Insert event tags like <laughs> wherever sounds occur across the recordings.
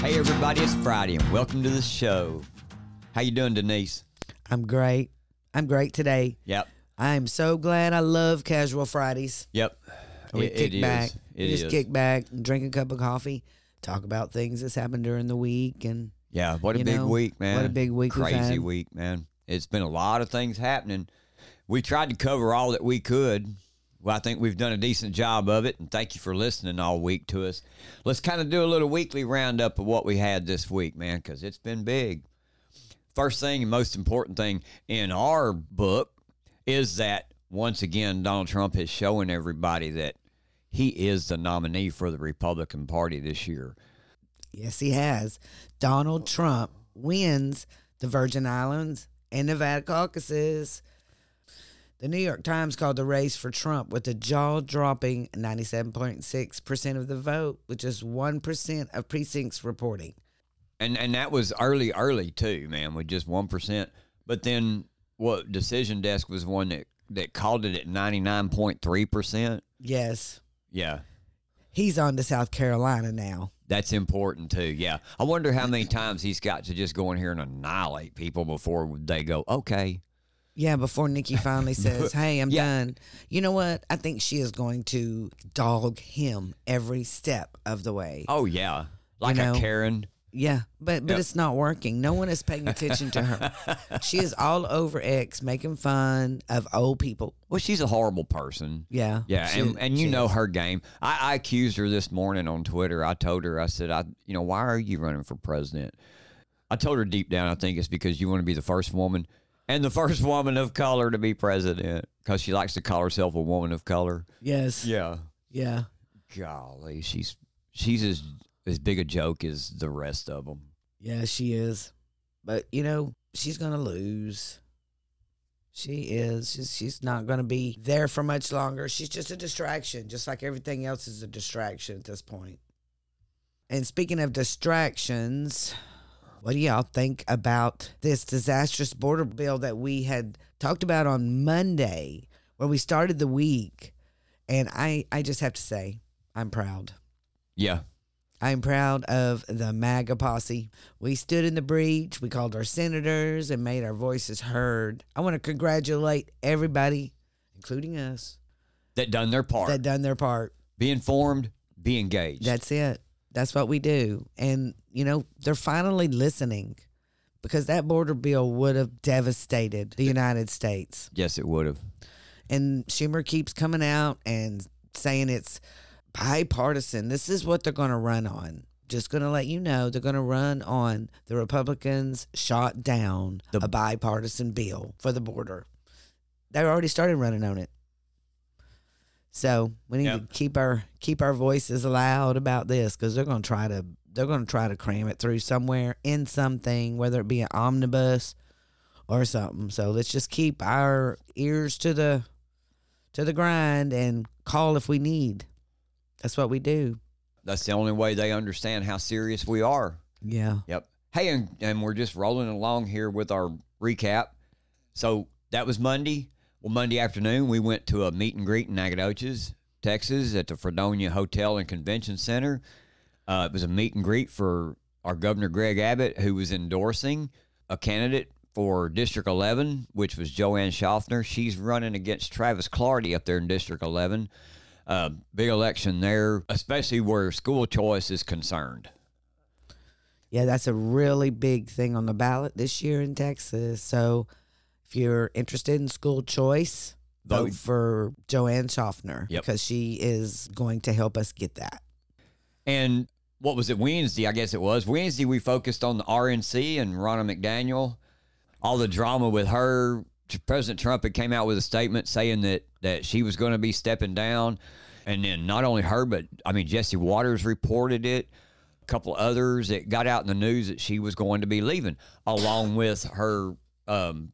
Hey everybody, it's Friday and welcome to the show. How you doing, Denise? I'm great. I'm great today. Yep. I'm so glad I love casual Fridays. Yep. We It- kick it is. back. It we just is. kick back and drink a cup of coffee, talk about things that's happened during the week and Yeah, what a You big know, week, man. what a big week we've Crazy had. week, man. It's been a lot of things happening. We tried to cover all that we could. Well, I think we've done a decent job of it, and thank you for listening all week to us. Let's kind of do a little weekly roundup of what we had this week, man, because it's been big. First thing and most important thing in our book is that once again, Donald Trump is showing everybody that he is the nominee for the Republican Party this year. yes, he has. Donald Trump wins the Virgin Islands and Nevada caucuses. The New York Times called the race for Trump with a jaw dropping 97.6% of the vote, with just 1% of precincts reporting. and and that was early, early too, man, with just one percent. But then what? Decision Desk was one that that called it at ninety nine point three percent. Yes. Yeah, He's on to South Carolina now. that's important too. Yeah, I wonder how many times he's got to just go in here and annihilate people before they go, okay. Yeah, before Nikki finally <laughs> says, "Hey, I'm Yeah. done." You know what? I think she is going to dog him every step of the way. Oh yeah, like You know, a Karen. Yeah, but but Yep. it's not working. No one is paying attention to her. <laughs> she is all over X making fun of old people. Well, she's a horrible person. Yeah, Yeah, she- and, and you know is. her game. I, I accused her this morning on Twitter. I told her, I said, I, you know, why are you running for president? I told her deep down, I think it's because you want to be the first woman and the first woman of color to be president because she likes to call herself a woman of color. Yes. Yeah. Yeah. Golly, she's she's as as big a joke as the rest of them. Yeah, she is. But you know, she's gonna lose. She is. She's, she's not gonna be there for much longer. She's just a distraction, just like everything else is a distraction at this point. And speaking of distractions, what do y'all think about this disastrous border bill that we had talked about on Monday, where we started the week? And I, I just have to say, I'm proud. Yeah. I'm proud of the MAGA posse. We stood in the breach, we called our senators, and made our voices heard. I want to congratulate everybody, including us, That done their part. that done their part. be informed, be engaged. That's it. That's what we do. And, you know, they're finally listening because that border bill would have devastated the United States. yes, it would have. And Schumer keeps coming out and saying it's bipartisan. This is what they're going to run on. Just going to let you know they're going to run on the Republicans shot down The- a bipartisan bill for the border. They already started running on it. So we need Yep. to keep our keep our voices loud about this because they're going to try to they're going to try to cram it through somewhere in something, whether it be an omnibus or something. So let's just keep our ears to the to the grind and call if we need. That's what we do. That's the only way they understand how serious we are. Yeah. Yep. Hey, and, and we're just rolling along here with our recap. So that was Monday. Well, Monday afternoon, we went to a meet and greet in Nacogdoches, Texas, at the Fredonia Hotel and Convention Center. Uh, it was a meet and greet for our Governor Greg Abbott, who was endorsing a candidate for District 11, which was Joanne Shofner. She's running against Travis Clardy up there in District 11. Uh, big election there, especially where school choice is concerned. Yeah, that's a really big thing on the ballot this year in Texas. So if you're interested in school choice, vote for Joanne Shofner Yep. because she is going to help us get that. And what was it Wednesday? I guess it was Wednesday. We focused on the RNC and Ronna McDaniel, all the drama with her. President Trump had came out with a statement saying that that she was going to be stepping down, and then not only her, but I mean Jesse Watters reported it. A couple others that got out in the news that she was going to be leaving, along with her, um,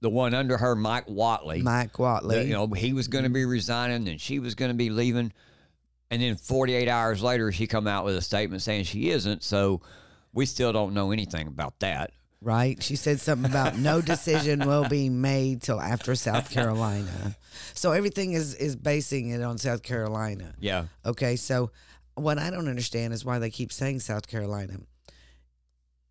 the one under her, Mike Whatley. Mike Whatley. That, you know, he was going to be resigning, and she was going to be leaving. And then 48 hours later, she come out with a statement saying she isn't. So we still don't know anything about that. right? She said something about no decision will be made till after South Carolina. So everything is is basing it on South Carolina. Yeah. Okay, so what I don't understand is why they keep saying South Carolina.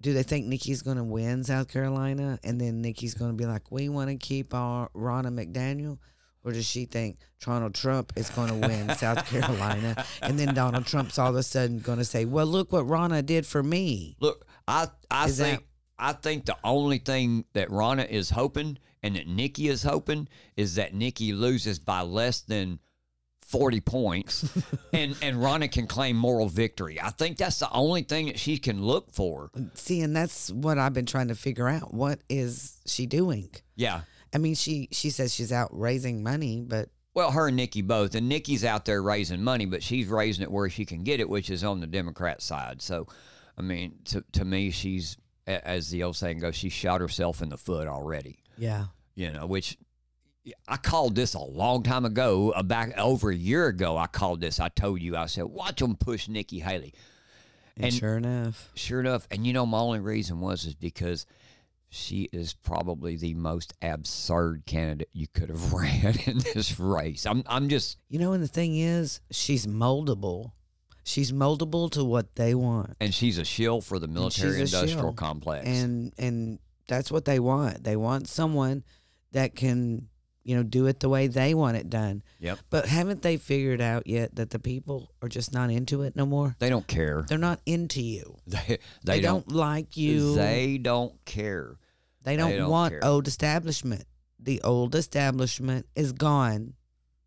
Do they think Nikki's going to win South Carolina, and then Nikki's going to be like, "We want to keep our Ronna McDaniel," or does she think Donald Trump is going to win <laughs> South Carolina, and then Donald Trump's all of a sudden going to say, "Well, look what Ronna did for me." Look, I I Is think that- I think the only thing that Ronna is hoping and that Nikki is hoping is that Nikki loses by less than forty points, <laughs> and and Ronna can claim moral victory. I think that's the only thing that she can look for. See, and that's what I've been trying to figure out. What is she doing? Yeah. I mean, she she says she's out raising money, but Well, her and Nikki both, and Nikki's out there raising money, but she's raising it where she can get it, which is on the Democrat side. So, I mean, to to me, she's as the old saying goes, she shot herself in the foot already. yeah, you know, which I called this a long time ago, uh, back over a year ago. I called this. I told you, I said, watch them push Nikki Haley. and, And- sure enough, Sure enough, and you know, my only reason was is because she is probably the most absurd candidate you could have <laughs> ran in this race. I'm, I'm just, you know, and the thing is, she's moldable. She's moldable to what they want. and she's a shill for the military-industrial complex. and and that's what they want. They want someone that can, you know, do it the way they want it done. yep, But haven't they figured out yet that the people are just not into it no more? they don't care. They're not into you. <laughs> They, They, they, don't, don't, like you. They don't care. They don't, don't want care. old establishment. The old establishment is gone.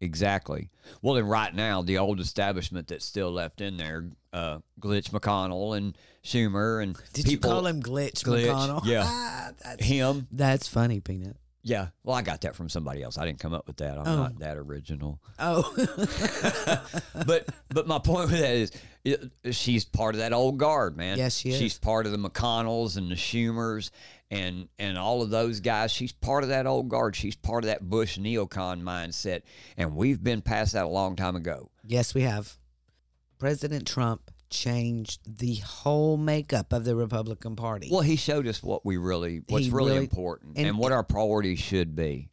Exactly. Well, and right now, the old establishment that's still left in there, uh, Glitch McConnell and Schumer and Did people, you call him Glitch, Glitch, McConnell? yeah. <laughs> Ah, that's, him. that's funny, P-NUT. Yeah. Well, I got that from somebody else. I didn't come up with that. I'm Oh. not that original. Oh, <laughs> but but my point with that is, it, she's part of that old guard, man. Yes, she is. She's part of the McConnells and the Schumers and and all of those guys. She's part of that old guard. She's part of that Bush neocon mindset, and we've been past that a long time ago. yes, we have. President Trump changed the whole makeup of the Republican Party. Well, he showed us what we really, what's really, really- important, and- and, what our priorities should be.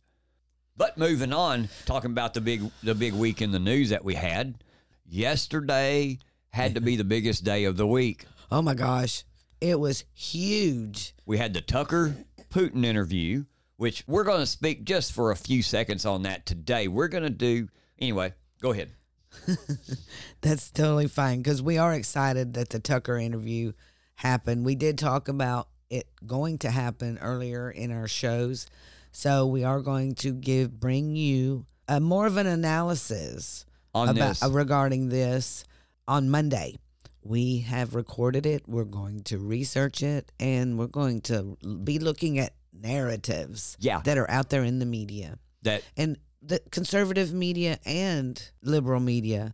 But moving on, talking about the big, the big week in the news that we had yesterday had to be the biggest day of the week. <laughs> oh my gosh, it was huge. We had the Tucker Putin interview, which we're going to speak just for a few seconds on that today. We're going to do anyway. Go ahead. <laughs> That's totally fine because we are excited that the Tucker interview happened. We did talk about it going to happen earlier in our shows, so we are going to give bring you a more of an analysis On about this. uh, regarding this on Monday. We have recorded it. We're going to research it, and we're going to be looking at narratives Yeah. that are out there in the media That and the conservative media and liberal media.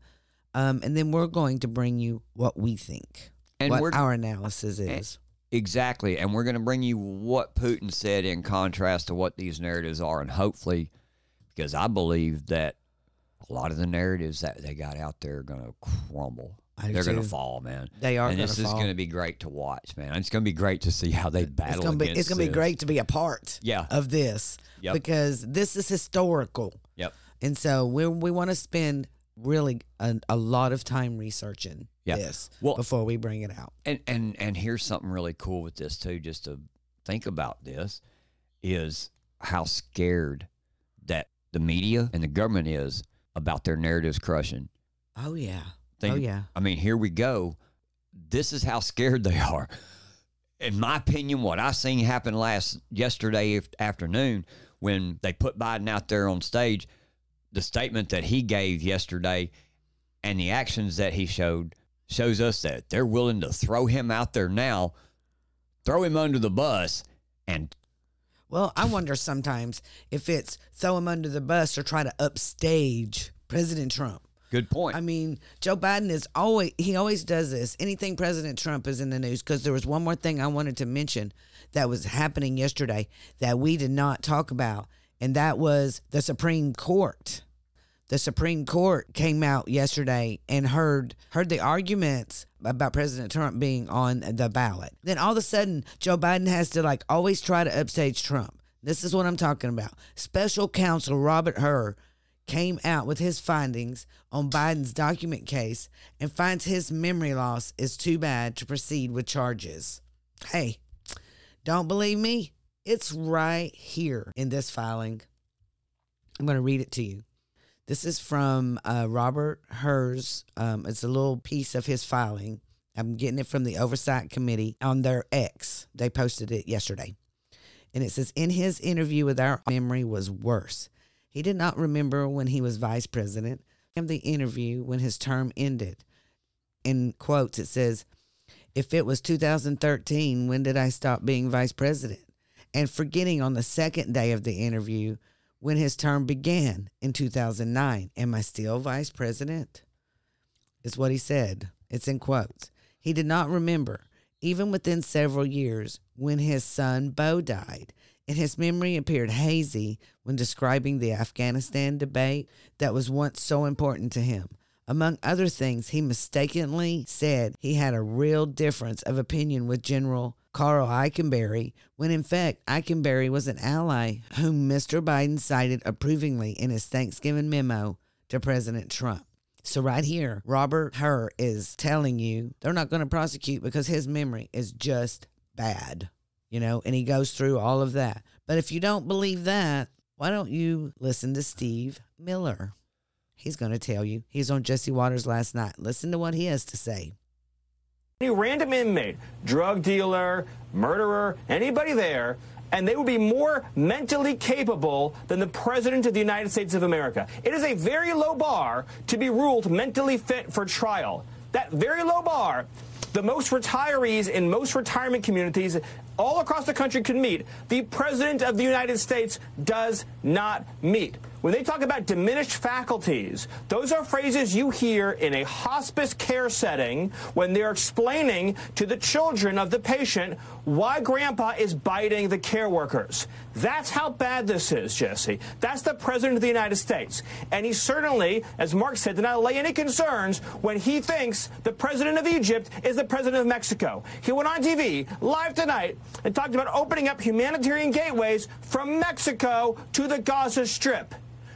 Um, and then we're going to bring you what we think, and what our analysis is. Exactly. And we're going to bring you what Putin said in contrast to what these narratives are. And hopefully, because I believe that a lot of the narratives that they got out there are going to crumble. I They're going to fall, man. They are and going this to is going to be great to watch, man. It's going to be great to see how they battle It's gonna be against it's gonna be great to be a part Yeah. of this Yep. because this is historical, Yep. and so we we want to spend really a, a lot of time researching Yeah. this Well- before we bring it out. And and and here's something really cool with this too, just to think about this, is how scared that the media and the government is about their narratives crushing. Oh yeah, Think- oh yeah. I mean, here we go. This is how scared they are. In my opinion, what I seen happen last yesterday afternoon when they put Biden out there on stage, the statement that he gave yesterday and the actions that he showed shows us that they're willing to throw him out there now, throw him under the bus, and Well, I wonder sometimes if it's throw him under the bus or try to upstage President Trump. good point. I mean, Joe Biden is always he always does this. Anything President Trump is in the news because there was one more thing I wanted to mention that was happening yesterday that we did not talk about, and that was the Supreme Court. The Supreme Court came out yesterday and heard heard the arguments about President Trump being on the ballot. Then all of a sudden, Joe Biden has to like always try to upstage Trump. This is what I'm talking about. Special counsel Robert Hur came out with his findings on Biden's document case and finds his memory loss is too bad to proceed with charges. Hey, Don't believe me? It's right here in this filing. I'm going to read it to you. This is from uh, Robert Hur's. Um, it's a little piece of his filing. I'm getting it from the Oversight Committee on their X. They posted it yesterday. And it says, In his interview with our memory was worse. He did not remember when he was vice president and the interview when his term ended. In quotes, it says, If it was 2013, when did I stop being vice president? And forgetting on the second day of the interview when his term began in 2009, Am I still vice president? Is what he said. It's in quotes. He did not remember, even within several years, when his son Beau died, and his memory appeared hazy when describing the Afghanistan debate that was once so important to him. Among other things, he mistakenly said he had a real difference of opinion with General Karl Eikenberry, when in fact Eikenberry was an ally whom Mr. Biden cited approvingly in his Thanksgiving memo to President Trump. So, right here, Robert Hur is telling you they're not going to prosecute because his memory is just bad, you know, and he goes through all of that. But if you don't believe that, why don't you listen to Steve Miller? He's going to tell you. He's on Jesse Watters last night. Listen to what he has to say. Any random inmate, drug dealer, murderer, anybody there, and they would be more mentally capable than the President of the United States of America. It is a very low bar to be ruled mentally fit for trial. That very low bar, the most retirees in most retirement communities all across the country can meet, the President of the United States does not meet. When they talk about diminished faculties, those are phrases you hear in a hospice care setting when they're explaining to the children of the patient why grandpa is biting the care workers. That's how bad this is, Jesse. That's the President of the United States. And he certainly, as Mark said, did not allay any concerns when he thinks the President of Egypt is the President of Mexico. He went on TV live tonight and talked about opening up humanitarian gateways from Mexico to the Gaza Strip.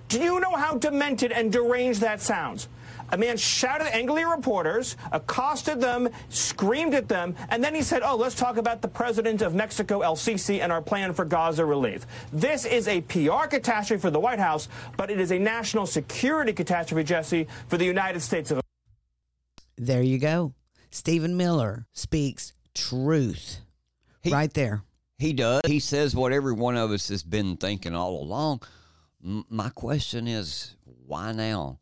Do you know how demented and deranged that sounds? A man shouted angrily at reporters, accosted them, screamed at them, and then he said, Oh, let's talk about the president of Mexico, El Sisi, and our plan for Gaza relief. This is a PR catastrophe for the White House, but it is a national security catastrophe, Jesse, for the United States of There you go. Stephen Miller speaks truth He- right there. He does. He says what every one of us has been thinking all along. M- my question is, why now?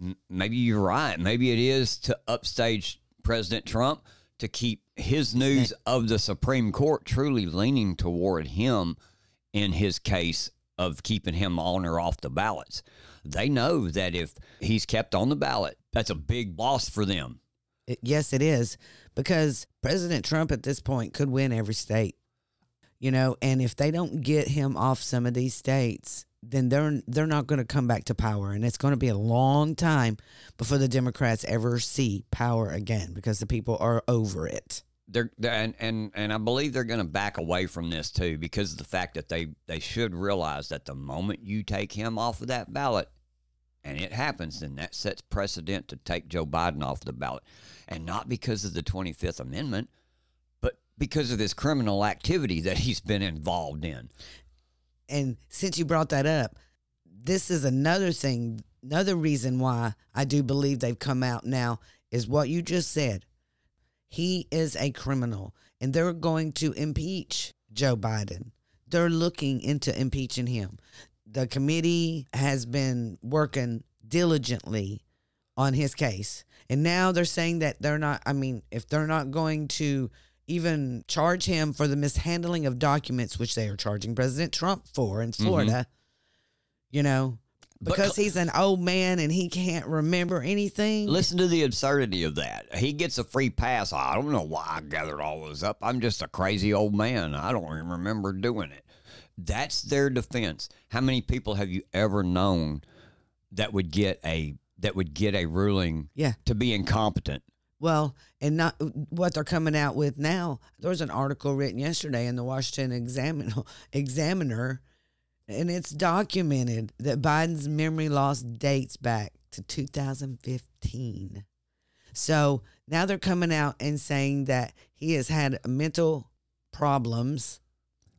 M- maybe you're right. Maybe it is to upstage President Trump to keep his news of the Supreme Court truly leaning toward him in his case of keeping him on or off the ballots. They know that if he's kept on the ballot, that's a big loss for them. Yes, it is because President Trump at this point could win every state, you know, and if they don't get him off some of these states, then they're they're not going to come back to power, and it's going to be a long time before the Democrats ever see power again because the people are over it. they're, they're and, and and I believe they're going to back away from this too because of the fact that they they should realize that the moment you take him off of that ballot and it happens then that sets precedent to take Joe Biden off the ballot. And not because of the 25th amendment but because of this criminal activity that he's been involved in And since you brought that up, this is another thing, another reason why I do believe they've come out now is what you just said. He is a criminal, and they're going to impeach Joe Biden. They're looking into impeaching him. The committee has been working diligently on his case. And now they're saying that they're not, I mean, if they're not going to even charge him for the mishandling of documents, which they are charging President Trump for in mm-hmm. Florida, you know, because cl- he's an old man and he can't remember anything. Listen to the absurdity of that. He gets a free pass. I don't know why I gathered all this up. I'm just a crazy old man. I don't even remember doing it. That's their defense. How many people have you ever known that would get a that would get a ruling Yeah. to be incompetent? Well, and not what they're coming out with now. There was an article written yesterday in the Washington Examiner, Examiner and it's documented that Biden's memory loss dates back to 2015. So now they're coming out and saying that he has had mental problems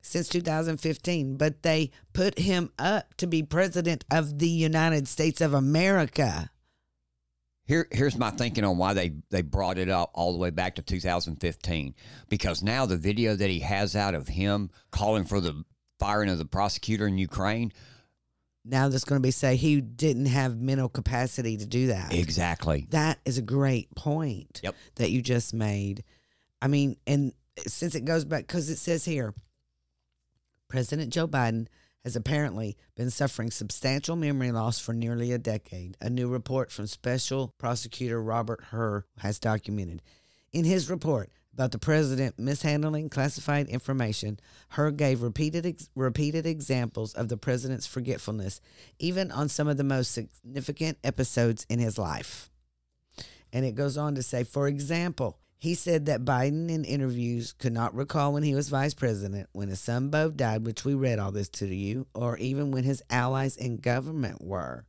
since 2015, but they put him up to be president of the United States of America. Here, here's my thinking on why they, they brought it up all the way back to 2015. Because now the video that he has out of him calling for the firing of the prosecutor in Ukraine. Now that's going to be say he didn't have mental capacity to do that. Exactly. That is a great point Yep. that you just made. I mean, and since it goes back, because it says here, President Joe Biden has apparently been suffering substantial memory loss for nearly a decade. A new report from Special Prosecutor Robert Hur has documented. In his report about the president mishandling classified information, Hur gave repeated ex- repeated examples of the president's forgetfulness, even on some of the most significant episodes in his life. And it goes on to say, for example, he said that Biden in interviews could not recall when he was vice president, when his son Beau died, which we read all this to you, or even when his allies in government were.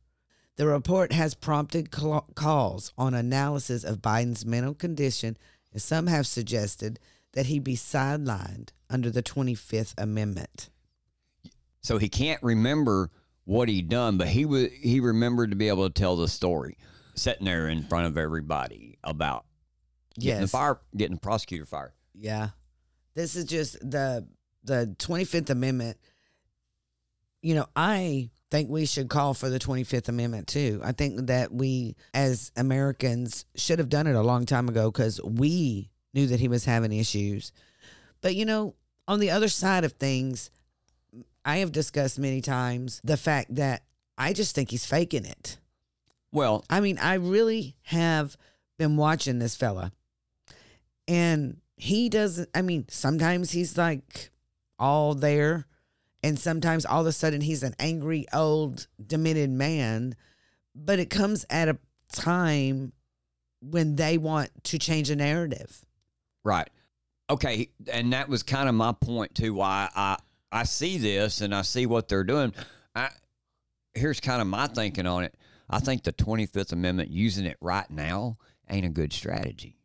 The report has prompted calls on analysis of Biden's mental condition, and some have suggested that he be sidelined under the 25th Amendment. So he can't remember what he done, but he he remembered to be able to tell the story, sitting there in front of everybody about getting the Yes. fire, getting the prosecutor fired. Yeah. This is just the the 25th Amendment. You know, I think we should call for the 25th Amendment too. I think that we as Americans should have done it a long time ago cuz we knew that he was having issues. But you know, on the other side of things, I have discussed many times the fact that I just think he's faking it. Well, I mean, I really have been watching this fella. And he doesn't, I mean, sometimes he's like all there. And sometimes all of a sudden he's an angry, old, demented man. But it comes at a time when they want to change a narrative. Right. Okay, and that was kind of my point too. Why I I see this and I see what they're doing. I here's kind of my thinking on it. I think the Twenty Fifth Amendment using it right now ain't a good strategy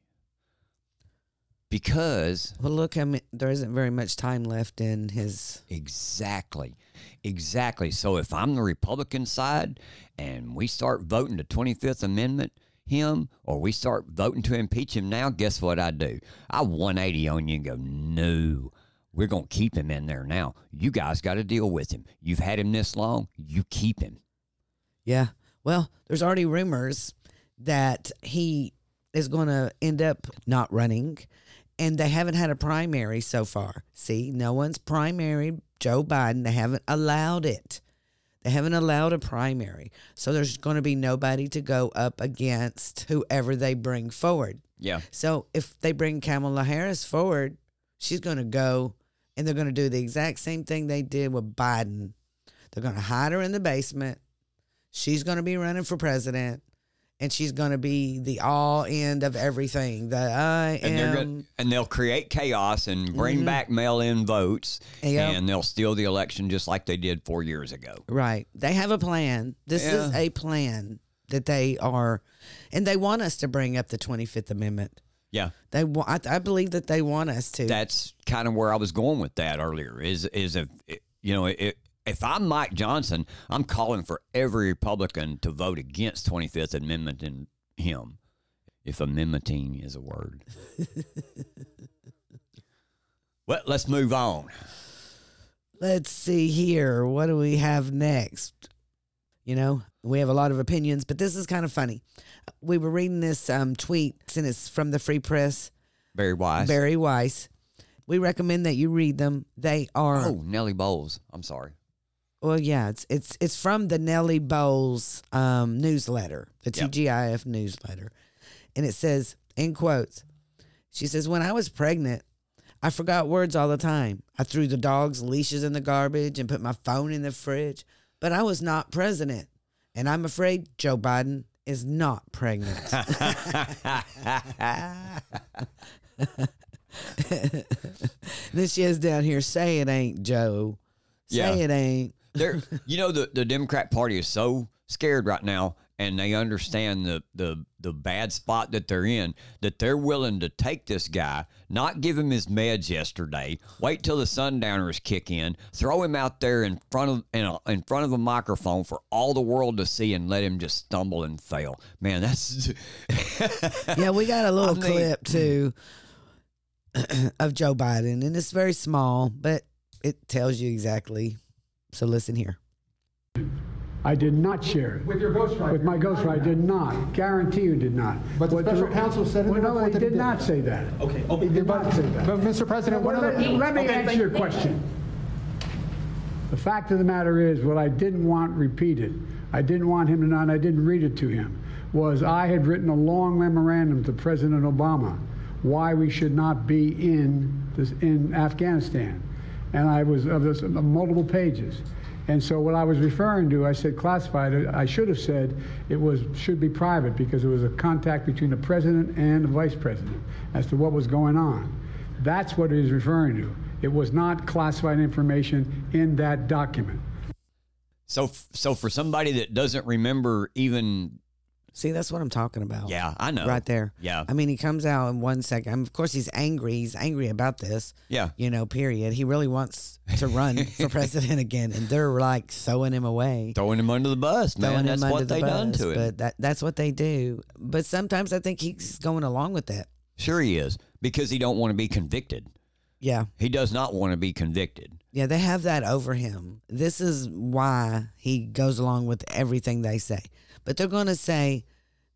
because Well, look, I mean, there isn't very much time left in his. exactly, exactly. So if I'm the Republican side and we start voting the Twenty Fifth Amendment him or we start voting to impeach him now, guess what I do? I 180 on you and go, no, we're going to keep him in there now. You guys got to deal with him. You've had him this long, you keep him. Yeah. Well, there's already rumors that he is going to end up not running, and they haven't had a primary so far. See, no one's primary Joe Biden. They haven't allowed it. They haven't allowed a primary. So there's going to be nobody to go up against whoever they bring forward. Yeah. So if they bring Kamala Harris forward, she's going to go and they're going to do the exact same thing they did with Biden. They're going to hide her in the basement. She's going to be running for president and she's going to be the all end of everything. The I And they're am going and they'll create chaos and bring mm-hmm. back mail-in votes Yep. and they'll steal the election just like they did 4 years ago. Right. They have a plan. This is a plan that they are, and they want us to bring up the 25th Amendment. Yeah. They I, I believe that they want us to. that's kind of where I was going with that earlier. Is is if you know if if I'm Mike Johnson, I'm calling for every Republican to vote against 25th Amendment in him, if amendmenting is a word. <laughs> well, let's move on. Let's see here. What do we have next? You know, we have a lot of opinions, but this is kind of funny. We were reading this um, tweet, and it's from the Free Press, Very wise. Bari Weiss. We recommend that you read them. They are oh, Nellie Bowles. I'm sorry. Well, yeah, it's it's it's from the Nellie Bowles um, newsletter, the Yep. TGIF newsletter, and it says in quotes, she says, "When I was pregnant, I forgot words all the time. I threw the dog's leashes in the garbage and put my phone in the fridge, but I was not president, and I'm afraid Joe Biden is not pregnant." <laughs> <laughs> then she has down here, "Say it ain't Joe. Say Yeah. it ain't." They're, <laughs> you know, the, the Democrat Party is so scared right now. and they understand the the the bad spot that they're in, that they're willing to take this guy, not give him his meds yesterday, wait till the sundowners kick in, throw him out there in front of in, a, in front of a microphone for all the world to see, and let him just stumble and fail. Man, that's <laughs> yeah, we got a little I mean- clip mm. too <clears throat> of Joe Biden, and it's very small, but it tells you exactly. So listen here. I did not share it. With your ghostwriter. With my ghostwriter, I did not. Guarantee you did not. But the What special counsel said in Well, the no, report he that he did did. not say that. Okay, He okay, did not say that. But, Mr. President, one Well, other. let, let me Okay, answer your question. The fact of the matter is, what I didn't want repeated, I didn't want him to know, and I didn't read it to him, was I had written a long memorandum to President Obama why we should not be in this, in Afghanistan, and I was of this multiple pages. And so what I was referring to, I said classified. I should have said it was should be private because it was a contact between the president and the vice president as to what was going on. That's what it is referring to. It was not classified information in that document. so. So for somebody that doesn't remember even, See, that's what I'm talking about. yeah, I know, Right there. Yeah. I mean, he comes out in one second. I mean, of course, he's angry. He's angry about this. Yeah. You know, period. He really wants to run for <laughs> president again, and they're like throwing him away. throwing him under the bus, man. That's what the they done bus, to him. But that, that's what they do. But sometimes I think he's going along with that. Sure, he is because he don't want to be convicted. Yeah. He does not want to be convicted. Yeah, they have that over him. This is why he goes along with everything they say. But they're going to say,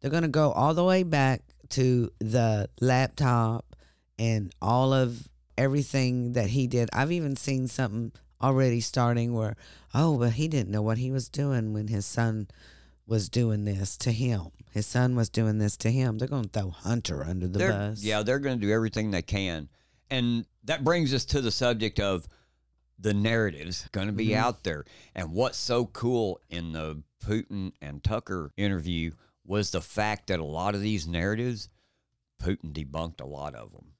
they're going to go all the way back to the laptop and all of everything that he did. I've even seen something already starting where, oh, but he didn't know what he was doing when his son was doing this to him. His son was doing this to him. They're going to throw Hunter under the They're- bus. Yeah, they're going to do everything they can. And that brings us to the subject of the narratives going to be Mm-hmm. out there. And what's so cool in the Putin and Tucker interview was the fact that a lot of these narratives, Putin debunked a lot of them.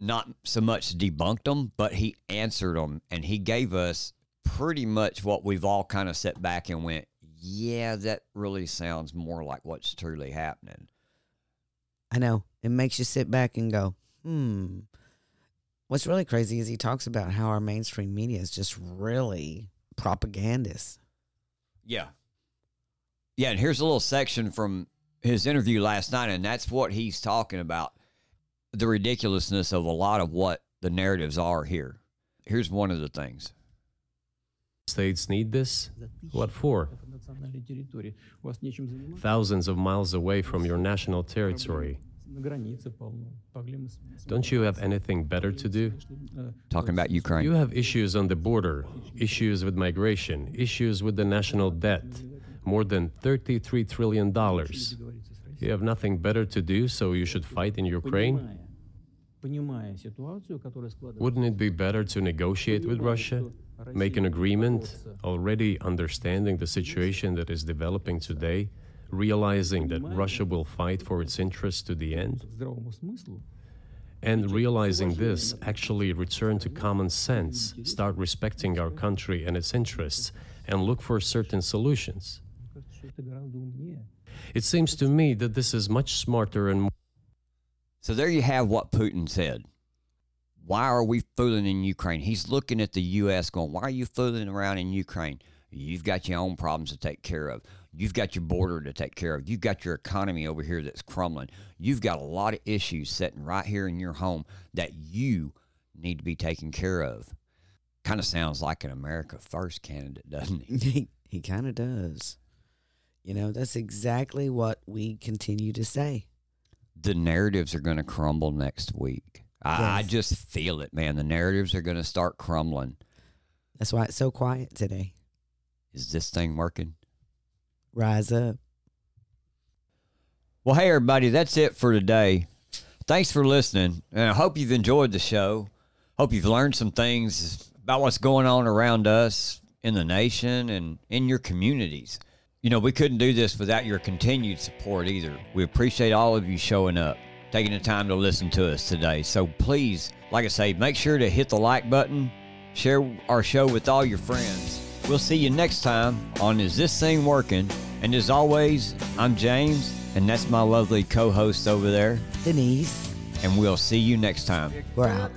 Not so much debunked them, but he answered them and he gave us pretty much what we've all kind of sat back and went, yeah, that really sounds more like what's truly happening. I know. It makes you sit back and go, hmm. What's really crazy is he talks about how our mainstream media is just really propagandist. Yeah. Yeah, and here's a little section from his interview last night, and that's what he's talking about the ridiculousness of a lot of what the narratives are here. Here's one of the things. States need this? What for? Thousands of miles away from your national territory. Don't you have anything better to do? Talking about Ukraine. You have issues on the border, issues with migration, issues with the national debt, more than $33 trillion. You have nothing better to do, so you should fight in Ukraine? Wouldn't it be better to negotiate with Russia, make an agreement, already understanding the situation that is developing today? realizing that Russia will fight for its interests to the end, and realizing this, actually return to common sense, start respecting our country and its interests, and look for certain solutions. It seems to me that this is much smarter and So there you have what Putin said. Why are we fooling in Ukraine? He's looking at the US going, Why are you fooling around in Ukraine? You've got your own problems to take care of. You've got your border to take care of. You've got your economy over here that's crumbling. You've got a lot of issues sitting right here in your home that you need to be taken care of. Kind of sounds like an America First candidate, doesn't <laughs> he? he he kind of does. You know, that's exactly what we continue to say. the narratives are going to crumble next week. I, I just feel it, man. The narratives are going to start crumbling. That's why it's so quiet today. Is this thing working? Rise up. Well, hey, everybody, that's it for today. Thanks for listening. And I hope you've enjoyed the show. Hope you've learned some things about what's going on around us in the nation and in your communities. You know, we couldn't do this without your continued support either. We appreciate all of you showing up, taking the time to listen to us today. So please, like I say, make sure to hit the like button, share our show with all your friends. We'll see you next time on Is This Thing Working? And as always, I'm James, and that's my lovely co host over there. Denise, And we'll see you next time. we're out.